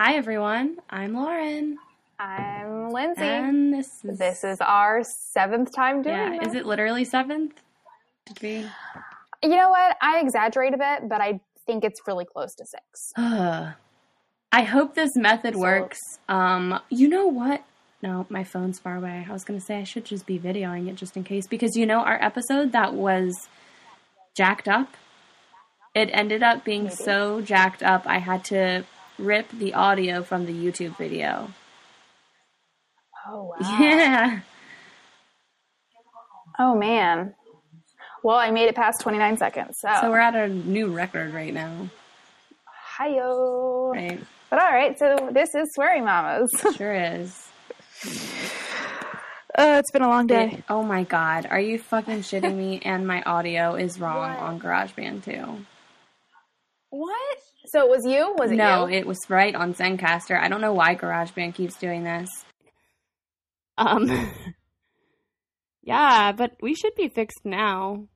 Hi, everyone. I'm Lauren. I'm Lindsay. And this is. this is our seventh time doing yeah, this. is it literally seventh? Did we? You know what? I exaggerate a bit, but I think it's really close to six. Ugh. I hope this method So- works. Um, you know what? No, my phone's far away. I was gonna say I should just be videoing it just in case because you know our episode that was jacked up. It ended up being Maybe. so jacked up I had to rip the audio from the YouTube video. Oh, wow. Yeah. Oh, man. Well, I made it past 29 seconds, so. So we're at a new record right now. Hi-yo. Right. But all right, so this is Swearing Mamas. Sure is. uh, it's been a long It- oh my god, are you fucking shitting me? And my audio is wrong What? on GarageBand too. What? So it was you? Was it no, you? it was right on Zencastr. I don't know why GarageBand keeps doing this. Um, yeah, but we should be fixed now.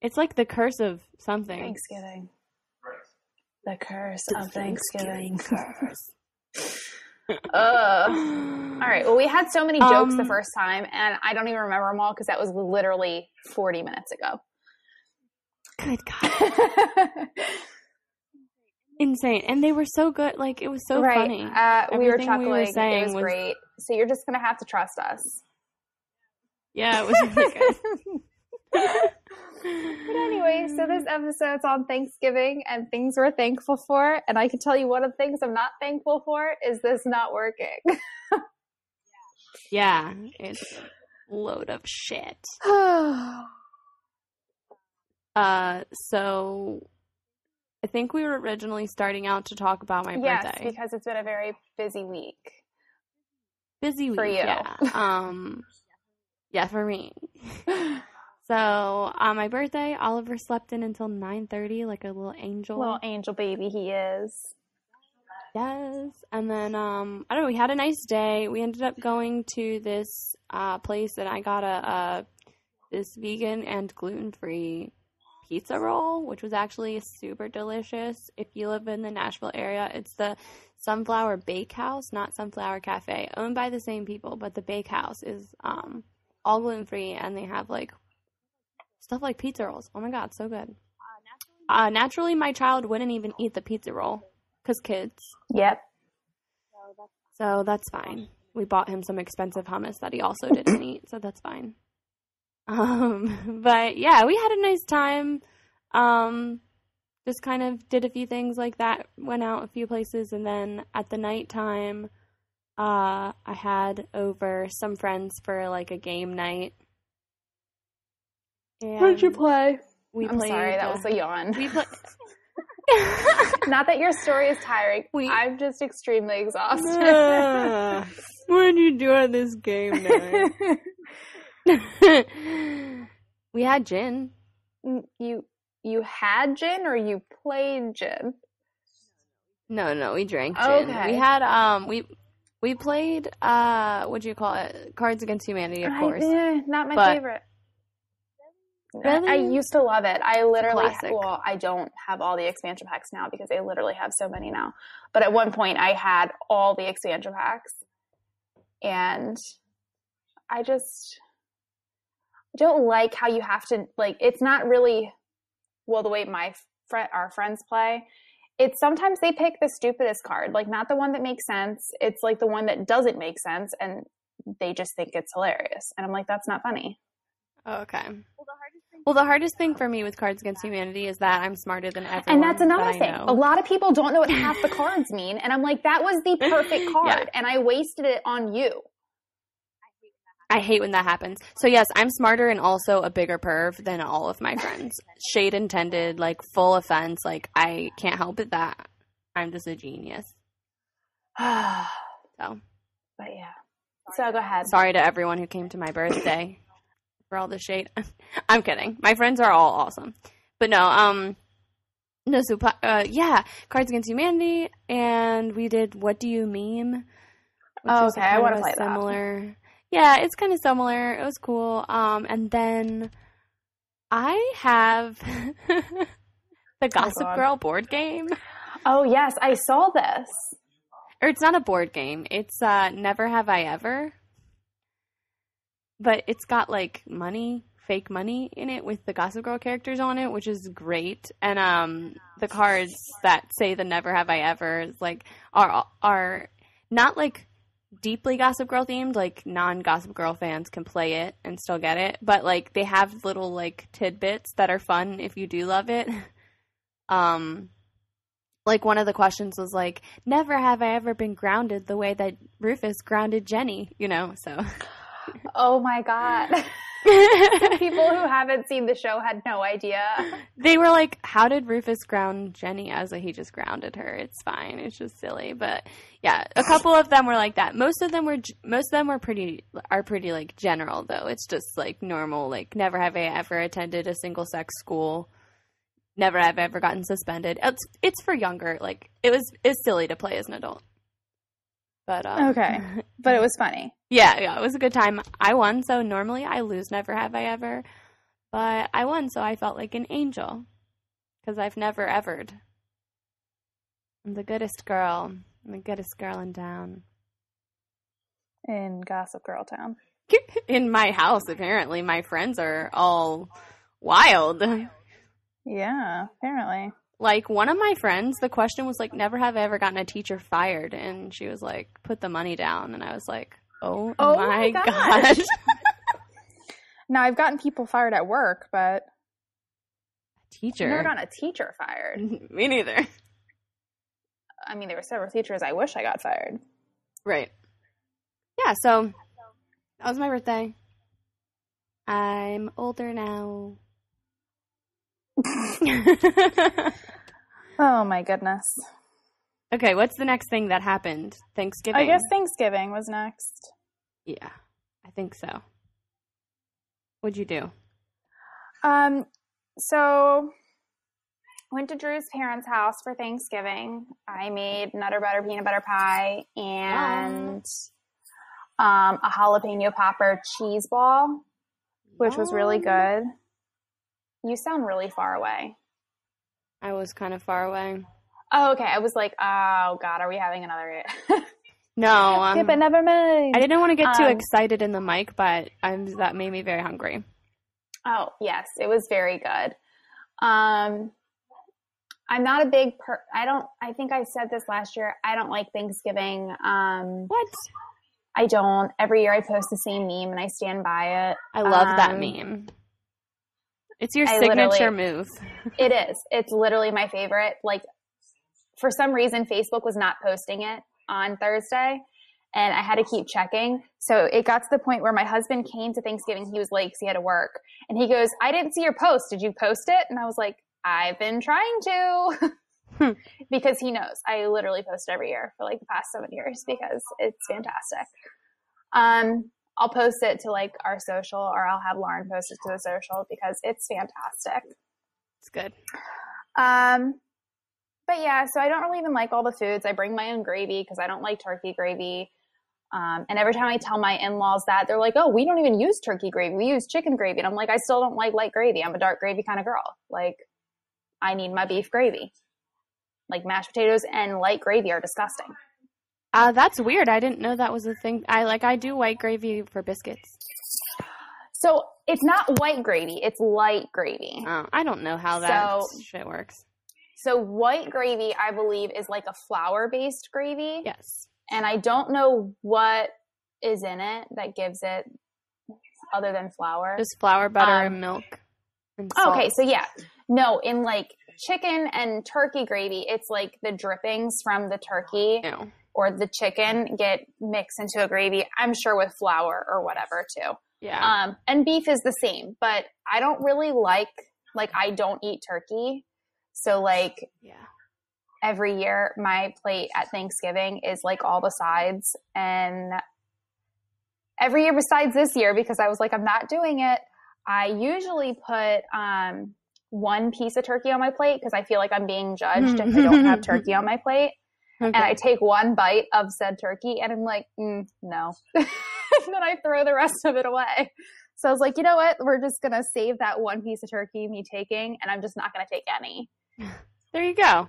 It's like the curse of something. Thanksgiving. The curse of Thanksgiving. curse. Ugh. All right. Well, we had so many jokes the Um, first time, and I don't even remember them all because that was literally 40 minutes ago. Good God, insane! And they were so good. Like it was so right. funny. Uh, we were Everything we were saying it was, was- great. So you're just going to have to trust us. Yeah, it was really good. But anyway, so this episode's on Thanksgiving and things we're thankful for. And I can tell you one of the things I'm not thankful for is this not working. Yeah, it's a load of shit. Uh, so I think we were originally starting out to talk about my yes, birthday. because it's been a very busy week. Busy week, for you. yeah. Um, yeah, for me. So on my birthday, Oliver slept in until nine thirty, like a little angel. Little angel baby he is. Yes. And then um I don't know, we had a nice day. We ended up going to this uh place and I got a uh this vegan and gluten-free pizza roll, which was actually super delicious. If you live in the Nashville area, it's the Sunflower Bakehouse, not Sunflower Cafe, owned by the same people, but the Bakehouse is um all gluten-free and they have like stuff like pizza rolls. Oh my god, so good. Uh naturally my child wouldn't even eat the pizza roll cuz kids. Yep. So that's fine. We bought him some expensive hummus that he also didn't eat, so that's fine. Um, but yeah, we had a nice time. Um, just kind of did a few things like that. Went out a few places, and then at the nighttime, uh, I had over some friends for like a game night. And what did you play? We I'm played. sorry, that uh, was a yawn. we played. Not that your story is tiring. We- I'm just extremely exhausted. Ah, what did you do on this game night? we had gin. you you had gin or you played gin? No, no, we drank gin. Okay. We had um we we played uh what do you call it? Cards Against Humanity, of I- course. eh, not my But- favorite. Really? I used to love it. I literally, classic. well, I don't have all the expansion packs now because I literally have so many now. But at one point, I had all the expansion packs, and I just don't like how you have to like. It's not really well the way my friend, our friends play. It's sometimes they pick the stupidest card, like not the one that makes sense. It's like the one that doesn't make sense, and they just think it's hilarious. And I'm like, that's not funny. Oh, okay. Well, the hardest thing for me with Cards Against Humanity is that I'm smarter than everyone. And that's another that thing. know. A lot of people don't know what half the cards mean. And I'm like, that was the perfect card. Yeah. And I wasted it on you. I hate when that happens. So yes, I'm smarter and also a bigger perv than all of my friends. Shade intended, like full offense. Like I can't help it that I'm just a genius. So, but yeah. So go ahead. sorry to everyone who came to my birthday for all the shade. I'm kidding. My friends are all awesome, but no. Um, no. So uh, yeah, Cards Against Humanity, and we did What Do You Meme? Which Oh, is okay, I wanna of a play that. Yeah, it's kind of similar. It was cool. Um, and then I have the Gossip God. Girl board game. Oh yes, I saw this. or it's not a board game. It's uh Never Have I Ever. But it's got like money, fake money in it with the Gossip Girl characters on it, which is great. And um the cards that say the Never Have I Ever like are are not like deeply Gossip Girl themed, like non Gossip Girl fans can play it and still get it, but like they have little like tidbits that are fun if you do love it. Um like one of the questions was like, "Never have I ever been grounded the way that Rufus grounded Jenny," you know. So Oh my god. People who haven't seen the show had no idea. they were like, "How did Rufus ground Jenny?" I was like, "He just grounded her. It's fine. It's just silly." But yeah, a couple of them were like that. Most of them were most of them were pretty are pretty like general though. It's just like normal. Like, never have I ever attended a single sex school. Never have I ever gotten suspended. It's it's for younger. Like it was it's silly to play as an adult. But um, Okay. But it was funny. yeah, yeah, it was a good time. I won, so normally I lose. Never have I ever, but I won, so I felt like an angel because I've never evered. I'm the goodest girl. I'm the goodest girl in town. In Gossip Girl Town. in my house, apparently, my friends are all wild. Yeah, apparently. Like one of my friends, the question was like, "Never have I ever gotten a teacher fired," and she was like, "Put the money down," and I was like, "Oh, Oh my, my gosh!" gosh. Now I've gotten people fired at work, but I've never teacher. gotten a teacher fired. Me neither. I mean, there were several teachers I wish I got fired. Right. Yeah, so that was my birthday. I'm older now. Oh my goodness. okay, what's the next thing that happened? Thanksgiving. I guess Thanksgiving was next. Yeah, I think so. What'd you do? Um, so went to Drew's parents' house for Thanksgiving. I made nutter butter peanut butter pie and um, a jalapeno popper cheese ball, which was really good. You sound really far away. I was kind of far away. Oh, okay. I was like, oh god, are we having another? No, um, okay, but never mind. I didn't want to get too Um, excited in the mic, but I'm, that made me very hungry. Oh, yes, it was very good. Um, I'm not a big per. I don't. I think I said this last year. I don't like Thanksgiving. Um, What? I don't. Every year I post the same meme and I stand by it. I love that Um, meme. It's your I signature move. It is. It's literally my favorite. Like, for some reason, Facebook was not posting it on Thursday, and I had to keep checking. So it got to the point where my husband came to Thanksgiving. He was late because he had to work, and he goes, "I didn't see your post. Did you post it?" And I was like, "I've been trying to." Hmm. because he knows I literally post every year for like the past seven years because it's fantastic. Um, I'll post it to like our social or I'll have Lauren post it to the social because it's fantastic. It's good. Um, but yeah, so I don't really even like all the foods. I bring my own gravy because I don't like turkey gravy. Um, and every time I tell my in-laws that, they're like, "Oh, we don't even use turkey gravy. We use chicken gravy." And I'm like, "I still don't like light gravy. I'm a dark gravy kind of girl. Like, I need my beef gravy. Like mashed potatoes and light gravy are disgusting." Uh, that's weird. I didn't know that was a thing. I like I do white gravy for biscuits. So it's not white gravy; it's light gravy. Uh, I don't know how that So- shit works. So white gravy, I believe, is like a flour-based gravy. Yes. and I don't know what is in it that gives it other than flour. Just flour, butter, Um, and milk. And okay, so yeah, no, in like chicken and turkey gravy, it's like the drippings from the turkey Ew. Or the chicken get mixed into a gravy. I'm sure with flour or whatever too. Yeah. Um, and beef is the same, but I don't really like like I don't eat turkey, so like yeah. every year my plate at Thanksgiving is like all the sides and every year besides this year because I was like I'm not doing it I usually put um one piece of turkey on my plate because I feel like I'm being judged if I don't have turkey on my plate Okay. and I take one bite of said turkey and I'm like mm, no and then I throw the rest of it away so I was like you know what we're just gonna save that one piece of turkey me taking and I'm just not gonna take any there you go.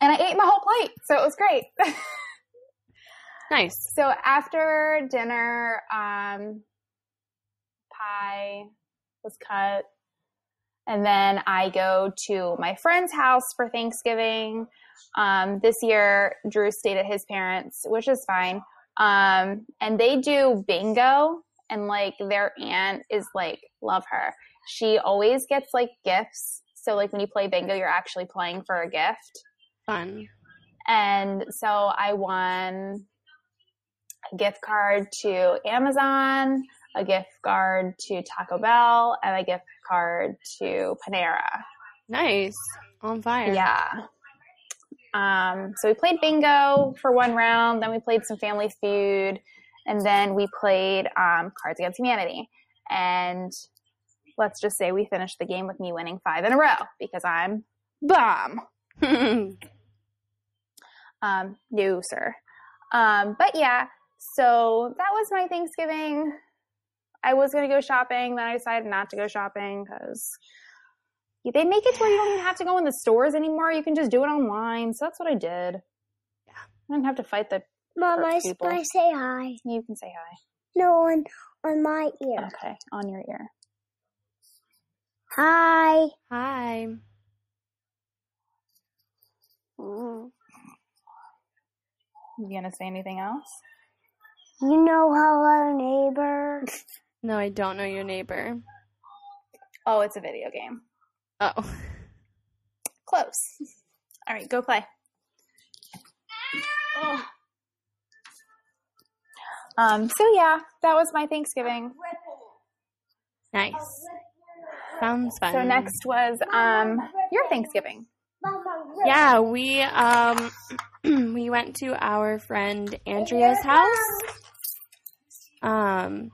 And I ate my whole plate, so it was great. Nice. so after dinner, um, pie was cut. And then I go to my friend's house for Thanksgiving. Um, this year, Drew stayed at his parents', which is fine. Um, and they do bingo, and like their aunt is like, love her. She always gets like gifts. So, like, when you play bingo, you're actually playing for a gift. Fun. And so I won a gift card to Amazon, a gift card to Taco Bell, and a gift card to Panera. Nice. On fire. Yeah. Um, so we played bingo for one round, then we played some Family Feud, and then we played um, Cards Against Humanity. And let's just say we finished the game with me winning five in a row because I'm bomb. Um, no, sir. Um, but yeah, so that was my Thanksgiving. I was going to go shopping, then I decided not to go shopping because they make it to where you don't even have to go in the stores anymore. You can just do it online. So that's what I did. Yeah. I didn't have to fight the. Mom, Hurt I, people. I say hi. You can say hi. No, on, on my ear. Okay, on your ear. Hi. Hi. You gonna say anything else? You know hello neighbor. No, I don't know your neighbor. Oh, it's a video game. Oh. Close. All right, go play. Ugh. Um. So yeah, that was my Thanksgiving. Nice. Sounds fun. So next was um your Thanksgiving. Yeah, we um we went to our friend Andrea's house. Um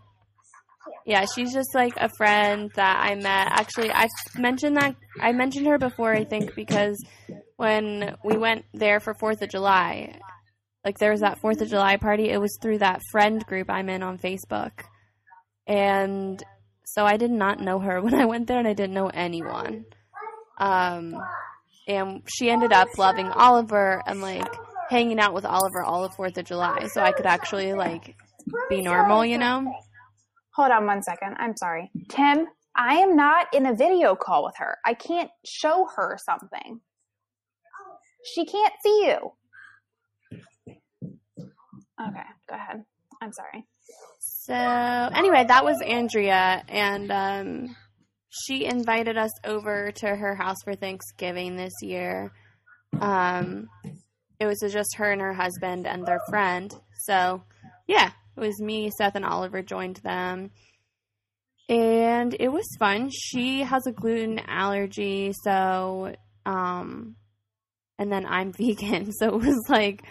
yeah, she's just like a friend that I met. Actually, I mentioned that I mentioned her before I think because when we went there for 4th of July, like there was that 4th of July party, it was through that friend group I'm in on Facebook. And so I did not know her when I went there and I didn't know anyone. Um and she ended up loving Oliver and like hanging out with Oliver all of Fourth of July, so I could actually like be normal, you know. Hold on one second. I'm sorry, Tim. I am not in a video call with her. I can't show her something. She can't see you. Okay, go ahead. I'm sorry. So anyway, that was Andrea, and um, she invited us over to her house for Thanksgiving this year. Um, it was just her and her husband and their friend. So yeah, it was me, Seth, and Oliver joined them. And it was fun. She has a gluten allergy, so um and then I'm vegan, so it was like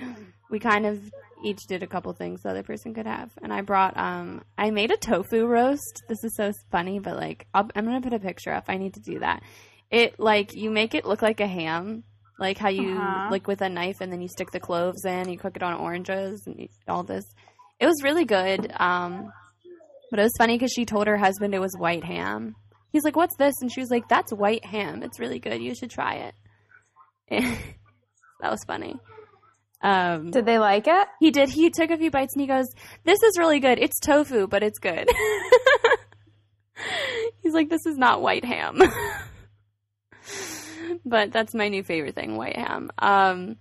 we kind of each did a couple things the other person could have. And I brought um I made a tofu roast. This is so funny, but like I'll, I'm going to put a picture up. I need to do that. It like you make it look like a ham, like how you Uh-huh. like with a knife and then you stick the cloves in, you cook it on oranges and eat all this. It was really good. Um but it was funny cuz she told her husband it was white ham. He's like, "What's this?" And she was like, "That's white ham. It's really good. You should try it." that was funny. Um, Did they like it? he did. He took a few bites and he goes, "This is really good. It's tofu, but it's good." He's like, "This is not white ham." but that's my new favorite thing, white ham. Um,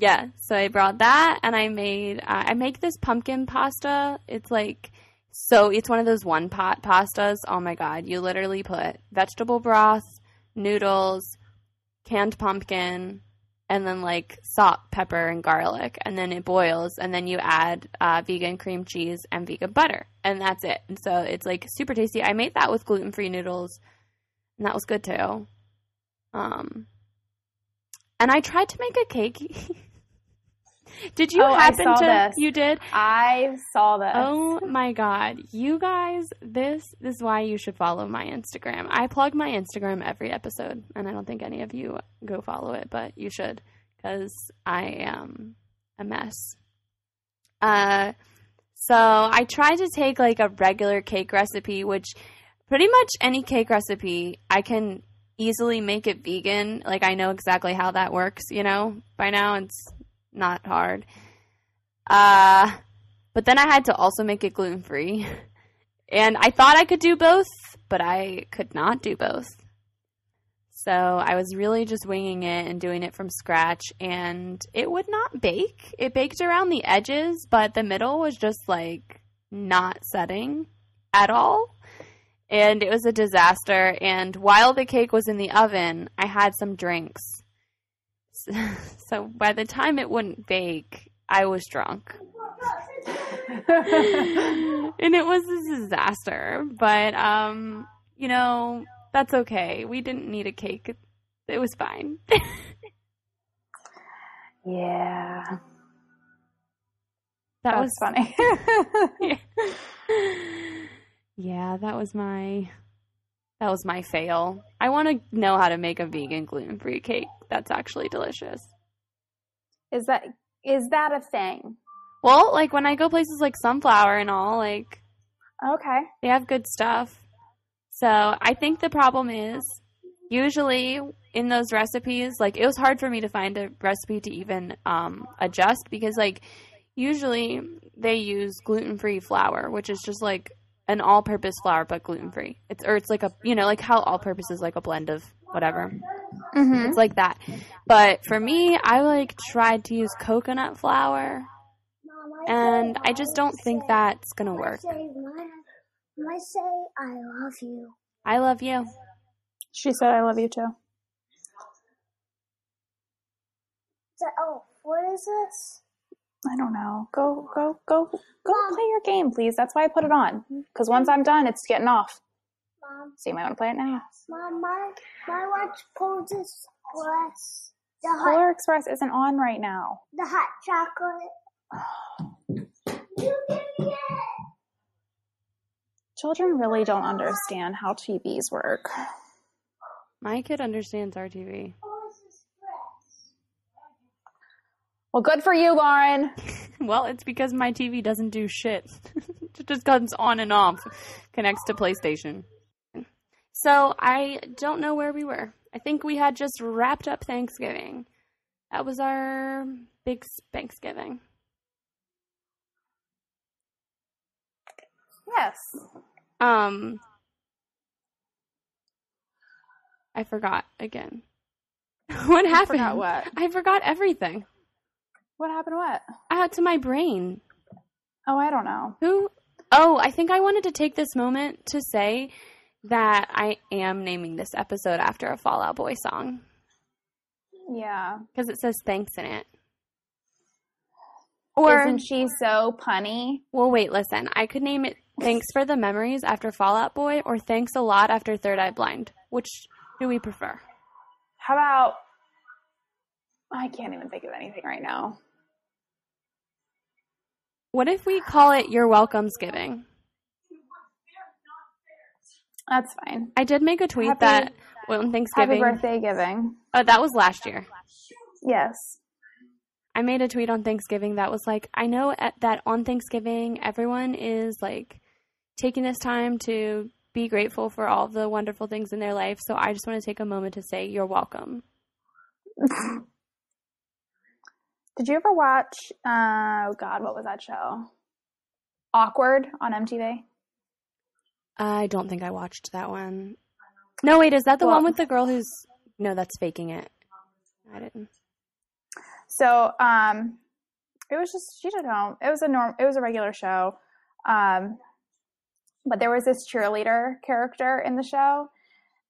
yeah, so I brought that and I made uh, I make this pumpkin pasta. It's like so it's one of those one pot pastas. Oh my god, you literally put vegetable broth, noodles, canned pumpkin, and then like salt, pepper, and garlic, and then it boils, and then you add uh, vegan cream cheese and vegan butter, and that's it. And so it's like super tasty. I made that with gluten free noodles, and that was good too. Um, and I tried to make a cake. did you Oh, I happen saw to? this. You did. I saw this. Oh my god, you guys! This, this is why you should follow my Instagram. I plug my Instagram every episode, and I don't think any of you go follow it, but you should because I am a mess. Uh, so I tried to take like a regular cake recipe, which pretty much any cake recipe I can easily make it vegan. Like I know exactly how that works, you know. By now it's not hard. Uh but then I had to also make it gluten free. And I thought I could do both, but I could not do both. So I was really just winging it and doing it from scratch, and it would not bake. It baked around the edges, but the middle was just like not setting at all. And it was a disaster. And while the cake was in the oven, I had some drinks. So by the time it wouldn't bake, I was drunk. and it was a disaster. But um, you know, that's okay. We didn't need a cake. It was fine. Yeah. that That's was funny. yeah. yeah, that was my that was my fail. I want to know how to make a vegan gluten-free cake. That's actually delicious. is that is that a thing? Well, like when I go places like Sunflower and all, like Okay. they have good stuff. So I think the problem is usually in those recipes, like it was hard for me to find a recipe to even um, adjust because like usually they use gluten free flour, which is just like an all purpose flour but gluten free. It's or it's like a you know like how all purpose is like a blend of whatever. Mm-hmm. It's like that. But for me, I like tried to use coconut flour and I just don't think that's gonna work. I say I love you. I love you. She said, "I love you too." So, oh, what is this? I don't know. Go, go, go, go play your game, please. That's why I put it on. Mm-hmm. Because once I'm done, it's getting off. Mom, So you might want to play it now. mom, my, my watch pulls this glass. The hot, Polar Express isn't on right now. the hot chocolate. You give me it. Children really don't understand how TVs work. My kid understands RTV. What is this dress? Well, good for you, Lauren. Well, it's because my TV doesn't do shit. it just comes on and off, connects to PlayStation. So I don't know where we were. I think we had just wrapped up Thanksgiving. That was our big Thanksgiving. Yes. Um, I forgot again. what happened? Forgot what? I forgot everything. What happened? What? Out to my brain. Oh, I don't know. Who? Oh, I think I wanted to take this moment to say that I am naming this episode after a Fall Out Boy song Yeah. because it says thanks in it. Or, Isn't she so punny? well, wait, listen. I could name it Thanks for the Memories after Fall Out Boy or Thanks a Lot after Third Eye Blind. Which do we prefer? How about? I can't even think of anything right now. What if we call it Your Welcome's Giving? That's fine. I did make a tweet Happy- that on Thanksgiving. Happy birthday giving. Oh, that was last year. Yes. I made a tweet on Thanksgiving that was like, I know at, that on Thanksgiving everyone is like taking this time to be grateful for all the wonderful things in their life. So I just want to take a moment to say you're welcome. Did you ever watch? Uh, oh God, what was that show? Awkward on MTV. I don't think I watched that one. No, wait, is that the Well- one with the girl who's no, that's faking it. I didn't. So, um, it was just you know, it was a norm, it was a regular show, um, but there was this cheerleader character in the show,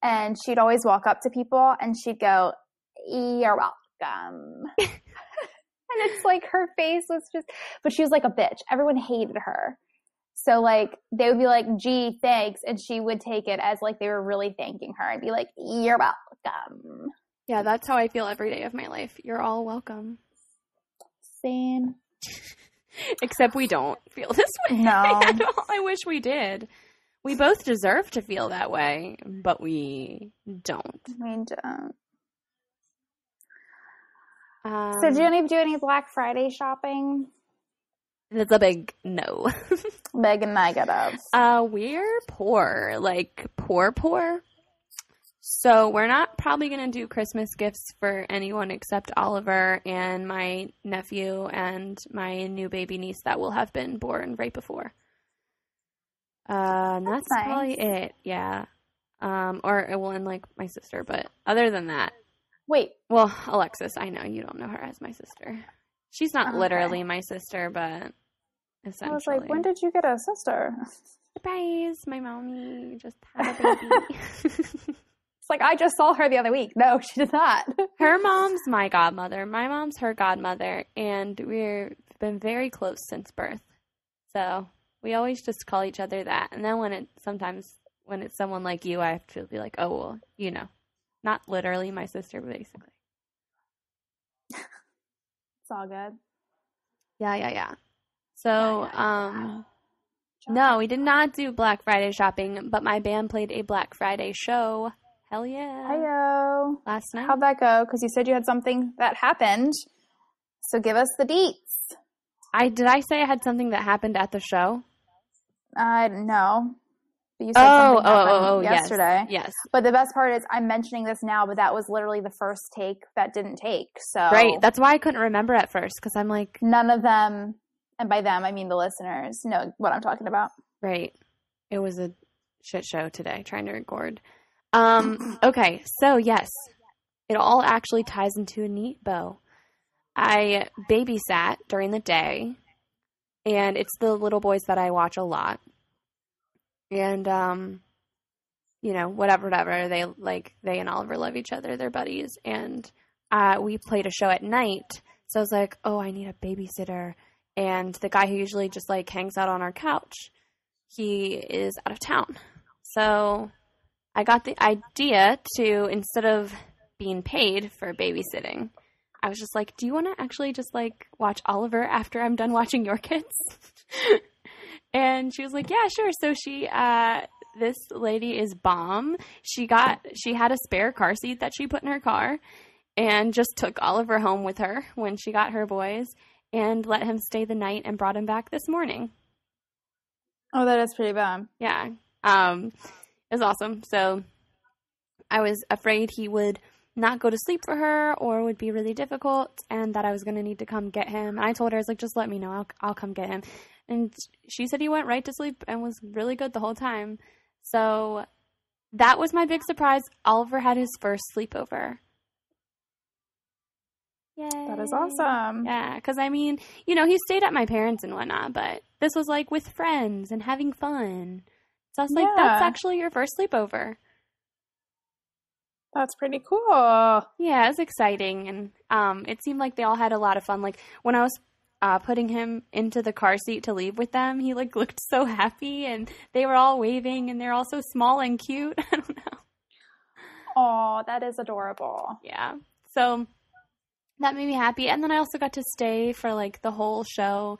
and she'd always walk up to people and she'd go, "You're welcome," and it's like her face was just, but she was like a bitch. Everyone hated her. So like they would be like, "Gee, thanks," and she would take it as like they were really thanking her and be like, "You're welcome." Yeah, that's how I feel every day of my life. You're all welcome. Same. Except we don't feel this way. No. I, wish we did. We both deserve to feel that way, but we don't. We don't. Um, So, did you any do any Black Friday shopping? It's a big no. Big and negative. uh, we're poor, like poor, poor. So we're not probably going to do Christmas gifts for anyone except Oliver and my nephew and my new baby niece that will have been born right before. Uh, and that's, That's probably it. Yeah. Um, or well, and like my sister, but other than that, Wait, well, Alexis, I know you don't know her as my sister. She's not Okay. literally my sister, but essentially. I was like, when did you get a sister? Surprise! My mommy just had a baby. It's like I just saw her the other week. No, she did not. her mom's my godmother. My mom's her godmother, and we've been very close since birth. So we always just call each other that. And then when it sometimes when it's someone like you, I have to be like, oh well, you know, not literally my sister, basically. It's all good. Yeah, yeah, yeah. So, Yeah, yeah, um, no, we did not do Black Friday shopping, but my band played a Black Friday show. Hell yeah! Heyo. Last night. How'd that go? Because you said you had something that happened. So give us the deets. I did I say I had something that happened at the show? I don't know. But you said Oh, something oh, oh, oh, yes. yesterday. Yes. But the best part is I'm mentioning this now, but that was literally the first take that didn't take. So Right. That's why I couldn't remember at first because I'm like, none of them, and by them I mean the listeners, know what I'm talking about. right. It was a shit show today trying to record. Um, okay. So, yes, it all actually ties into a neat bow. I babysat during the day, and it's the little boys that I watch a lot. And, um, you know, whatever, whatever. They like, they and Oliver love each other. They're buddies. And uh, we played a show at night. So I was like, oh, I need a babysitter. And the guy who usually just like hangs out on our couch, he is out of town. So I got the idea to, instead of being paid for babysitting, I was just like, do you want to actually just like watch Oliver after I'm done watching your kids? and she was like, yeah, sure. So she, uh, this lady is bomb. She got, she had a spare car seat that she put in her car and just took Oliver home with her when she got her boys and let him stay the night and brought him back this morning. Oh, that is pretty bad. Yeah. Um, it was awesome. So I was afraid he would not go to sleep for her or would be really difficult and that I was going to need to come get him. And I told her, I was like, just let me know. I'll, I'll come get him. And she said he went right to sleep and was really good the whole time. So that was my big surprise. Oliver had his first sleepover. Yay. That is awesome. Yeah, because I mean, you know, he stayed at my parents and whatnot, but this was like with friends and having fun. So I was like, that's actually your first sleepover. That's pretty cool. Yeah, it was exciting, and um, it seemed like they all had a lot of fun. Like when I was uh, putting him into the car seat to leave with them, he like looked so happy, and they were all waving, and they're all so small and cute. I don't know. Oh, that is adorable. Yeah, so that made me happy, and then I also got to stay for like the whole show.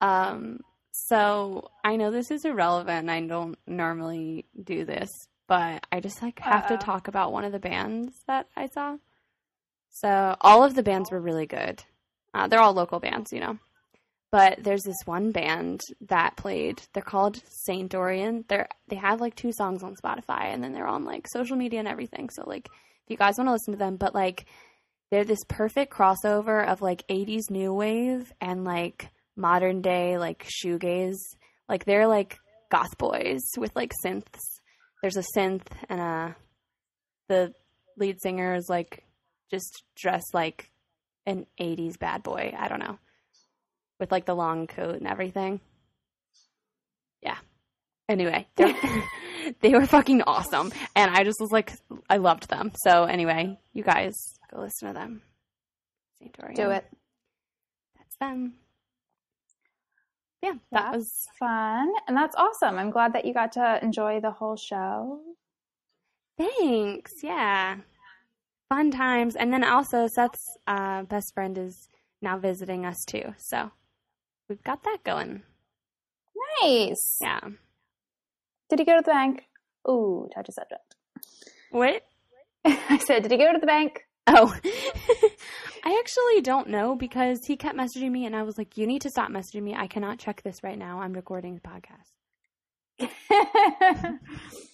Um, so I know this is irrelevant. I don't normally do this, but I just like have Uh-oh. to talk about one of the bands that I saw. So all of the bands were really good. Uh, they're all local bands, you know. But there's this one band that played. They're called Saint Dorian. They're they have like two songs on Spotify, and then they're on like social media and everything. So like, if you guys want to listen to them, but like, they're this perfect crossover of like 80s new wave and like modern day like shoegaze. Like they're like goth boys with like synths. There's a synth and a the lead singer is like just dressed like an 80s bad boy. I don't know. With like the long coat and everything. Yeah. Anyway, they're- were fucking awesome. And I just was like, I loved them. So anyway, you guys go listen to them. Do it. That's them. Yeah, that That's was fun. And that's awesome. I'm glad that you got to enjoy the whole show. Thanks. Yeah. Fun times. And then also Seth's uh, best friend is now visiting us too. So we've got that going. Nice. Yeah. Did he go to the bank? Ooh, touch a subject. What? I said, did he go to the bank? Oh. I actually don't know because he kept messaging me and I was like, you need to stop messaging me. I cannot check this right now. I'm recording the podcast.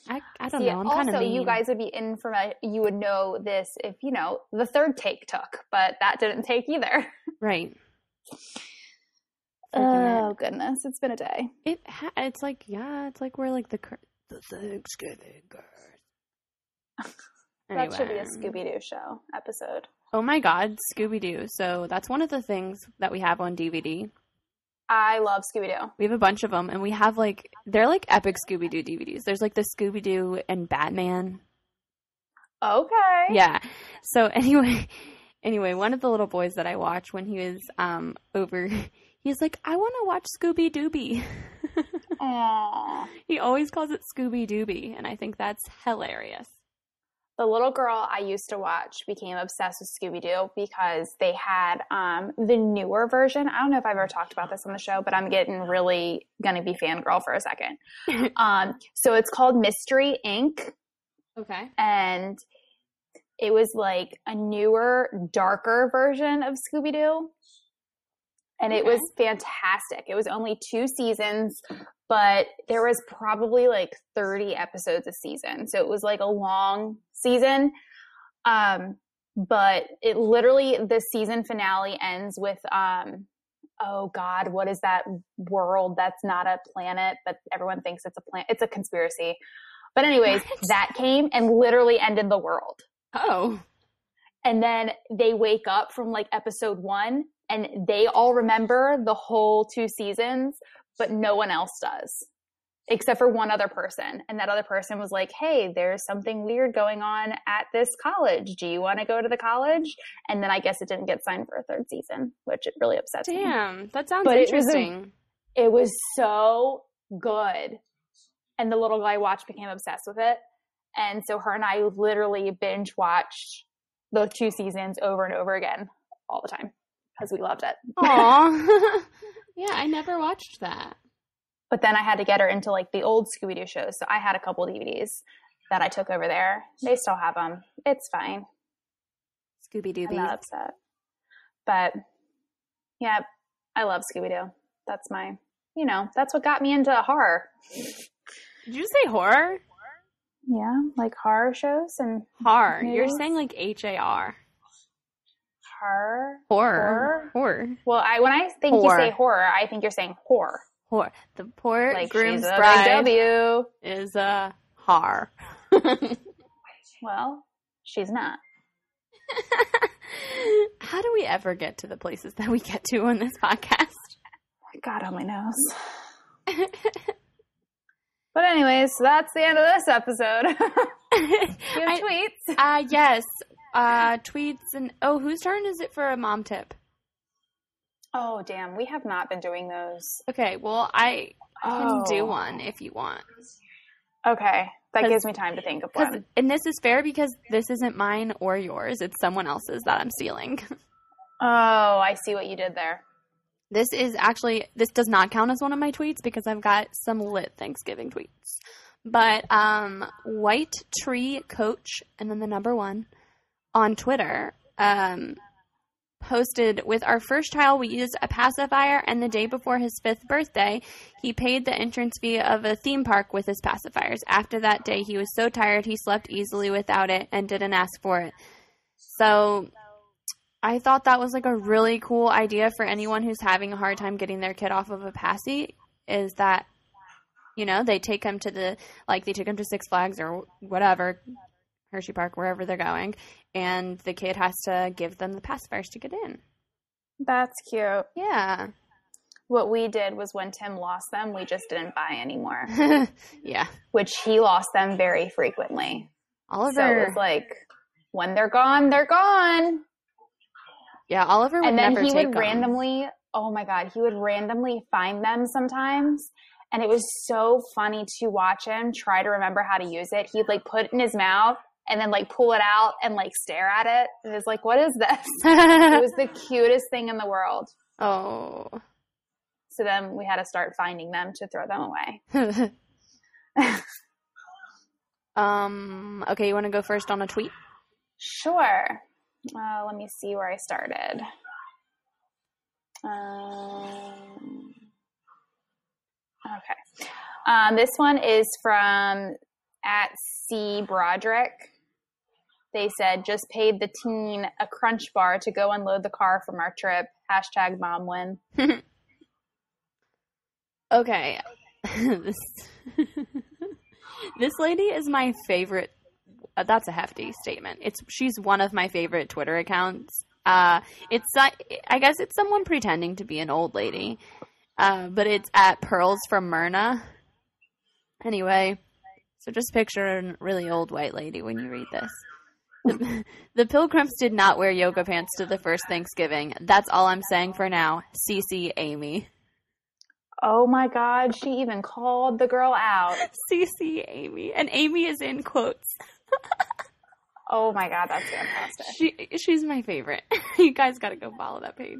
I, I don't See, know. I'm also, you guys would be in for a, you would know this if you know the third take took, but that didn't take either. right? Freaking Oh goodness, it's been a day. It ha- it's like yeah, it's like we're like the cur- the Thanksgiving girls. That should be a Scooby Doo show episode. Oh my god, Scooby Doo. So that's one of the things that we have on DVD. I love Scooby Doo. We have a bunch of them, and we have like they're like epic Scooby Doo DVDs. There's like the Scooby Doo and Batman. Okay. Yeah. So anyway, anyway, one of the little boys that I watch when he was um over, he's like, I want to watch Scooby Dooby. Aww. he always calls it Scooby Dooby, and I think that's hilarious. The little girl I used to watch became obsessed with Scooby Doo because they had um, the newer version. I don't know if I've ever talked about this on the show, but I'm getting really going to be fangirl for a second. um, so it's called Mystery Inc. Okay. and it was like a newer, darker version of Scooby Doo. And it was fantastic. It was only two seasons, but there was probably like 30 episodes a season. So it was like a long season. Um, but it literally, the season finale ends with, um, oh God, what is that world that's not a planet, but everyone thinks it's a planet? It's a conspiracy. But anyways, What? that came and literally ended the world. Oh. And then they wake up from like episode one and they all remember the whole two seasons, but no one else does except for one other person. And that other person was like, Hey, there's something weird going on at this college. Do you want to go to the college? And then I guess it didn't get signed for a third season, which it really upsets me. Damn, that sounds But it was a- interesting. It was so good. And the little guy I watched became obsessed with it. And so her and I literally binge watched the two seasons over and over again all the time because we loved it. Aw. yeah, I never watched that. But then I had to get her into like the old Scooby Doo shows. So I had a couple DVDs that I took over there. They still have them. It's fine. Scooby I'm not upset. But yeah, I love Scooby Doo. That's my, you know, that's what got me into horror. Did you say horror? Yeah, like horror shows and Horror. You're saying like H A R. horror. Horror. Horror. Well, I when I think Whore. you say horror, I think you're saying whore. Whore. The poor Like groom's bride W. is a har. Well, she's not. How do we ever get to the places that we get to on this podcast? God on my nose. But anyways, so that's the end of this episode. You have I- tweets? uh, yes. Uh, tweets and oh, whose turn is it for a mom tip? Oh damn, we have not been doing those. Okay, well I can do Oh. one if you want. Okay, that gives me time to think of one. and this is fair because this isn't mine or yours. It's someone else's that I'm stealing. Oh, I see what you did there. This is actually this does not count as one of my tweets because I've got some lit Thanksgiving tweets. But um White Tree Coach and then the number 1 on Twitter um posted with our first child we used a pacifier and the day before his 5th birthday he paid the entrance fee of a theme park with his pacifiers. After that day he was so tired he slept easily without it and didn't ask for it. So I thought that was like a really cool idea for anyone who's having a hard time getting their kid off of a passy is that you know they take him to the like they take him to Six Flags or whatever Hersheypark wherever they're going and the kid has to give them the pacifiers to get in. That's cute. Yeah. What we did was when Tim lost them, we just didn't buy anymore, yeah. which he lost them very frequently. So it Oliver was like, when they're gone, they're gone. Yeah, Oliver would and then he would randomly oh my god he would randomly find them sometimes and it was so funny to watch him try to remember how to use it he'd like put it in his mouth and then like pull it out and like stare at it it was like what is this it was the cutest thing in the world oh. so then we had to start finding them to throw them away um okay, you want to go first on a tweet? Sure. Uh, let me see where I started. Um, okay. Um, this one is from at C Broderick. They said just paid the teen a crunch bar to go unload the car from our trip. Hashtag mom win. Okay. this this lady is my favorite. Uh, that's a hefty statement. It's she's one of my favorite Twitter accounts. Uh, it's I guess it's someone pretending to be an old lady, uh, but it's at Pearls from Myrna. Anyway, so just picture a really old white lady when you read this. The, the pilgrims did not wear yoga pants to the first Thanksgiving. That's all I'm saying for now. CC Amy. Oh my God, she even called the girl out. CC Amy. And Amy is in quotes. Oh my God, that's fantastic. She she's my favorite. you guys got to go follow that page.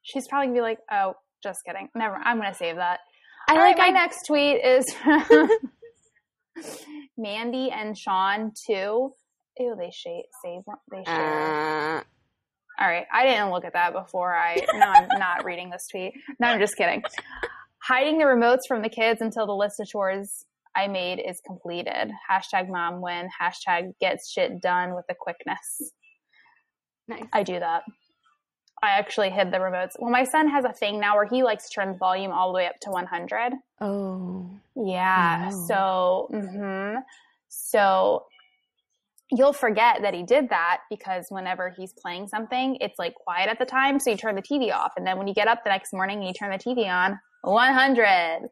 She's probably gonna be like, "Oh, just kidding. Never. I'm gonna save that." I All like right, my I next tweet is from Mandy and Sean too. Ew, they shade, save. They share. uh, All right, I didn't look at that before. I no, I'm not reading this tweet. No, I'm just kidding. Hiding the remotes from the kids until the list of chores I made is completed. Hashtag mom win. Hashtag gets shit done with the quickness. nice. I do that. I actually hid the remotes. Well, my son has a thing now where he likes to turn the volume all the way up to 100. Oh. Yeah. Wow. So, hmm so you'll forget that he did that because whenever he's playing something, it's like quiet at the time. So you turn the TV off. And then when you get up the next morning and you turn the TV on, 100.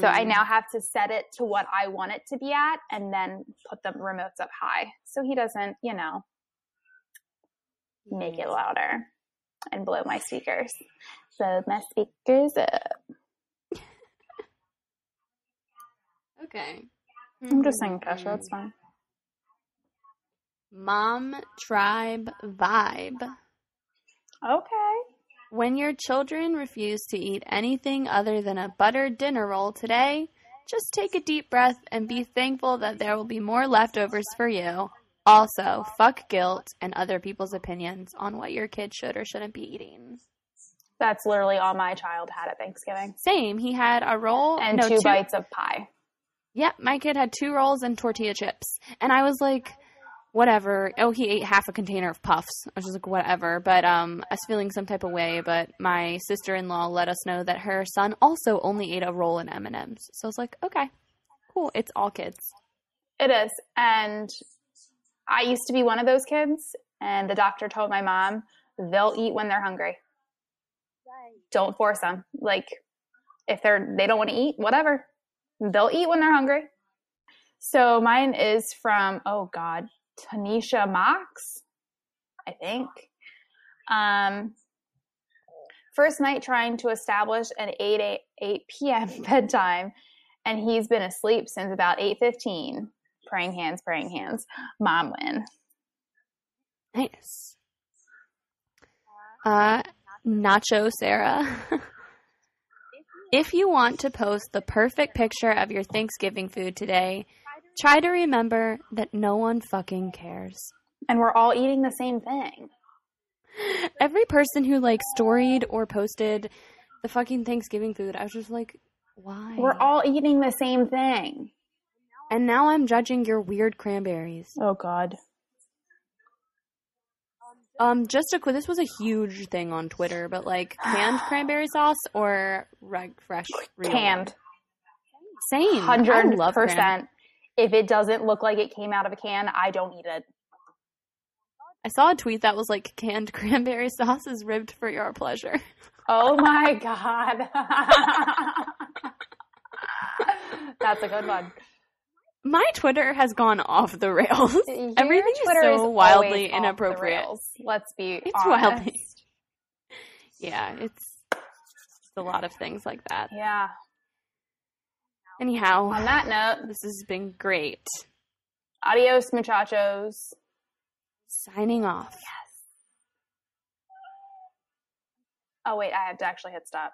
So I Mm. now have to set it to what I want it to be at and then put the remotes up high. So he doesn't, you know, make it louder and blow my speakers. So my speakers up. Okay. I'm just saying Kesha, that's fine. Mom tribe vibe. Okay. When your children refuse to eat anything other than a buttered dinner roll today, just take a deep breath and be thankful that there will be more leftovers for you. Also, fuck guilt and other people's opinions on what your kid should or shouldn't be eating. That's literally all my child had at Thanksgiving. Same. He had a roll And no, two, bites of pie. Yep, my kid had two rolls and tortilla chips. And I was like, whatever. Oh, he ate half a container of puffs. I was just like, whatever. But um, I was feeling some type of way. But my sister-in-law let us know that her son also only ate a roll in M&M's. So I was like, okay, cool. It's all kids. It is. And I used to be one of those kids, and the doctor told my mom they'll eat when they're hungry. Don't force them. Like if they're they don't want to eat, whatever. They'll eat when they're hungry. So mine is from oh god, Tanisha Mox, I think. Um first night trying to establish an 8 8, 8 p.m. bedtime and he's been asleep since about 8:15 praying hands praying hands mom win Nice. Uh, Nacho Sarah. if you want to post the perfect picture of your Thanksgiving food today, try to remember that no one fucking cares. and we're all eating the same thing Every person who like storied or posted the fucking Thanksgiving food, I was just like, why? we're all eating the same thing and now I'm judging your weird cranberries. oh god Um, just a quick. This was a huge thing on Twitter, but like canned cranberry sauce or reg fresh real canned Same. 100% love cran- if it doesn't look like it came out of a can i don't eat it I saw a tweet that was like canned cranberry sauce is ribbed for your pleasure. oh my god that's a good one My Twitter has gone off the rails. Your Everything is so always wildly inappropriate. let's be It's honest. wildly. Yeah, it's, it's a lot of things like that. yeah Anyhow, on that note this has been great. adios muchachos Signing off. oh wait i have to actually hit stop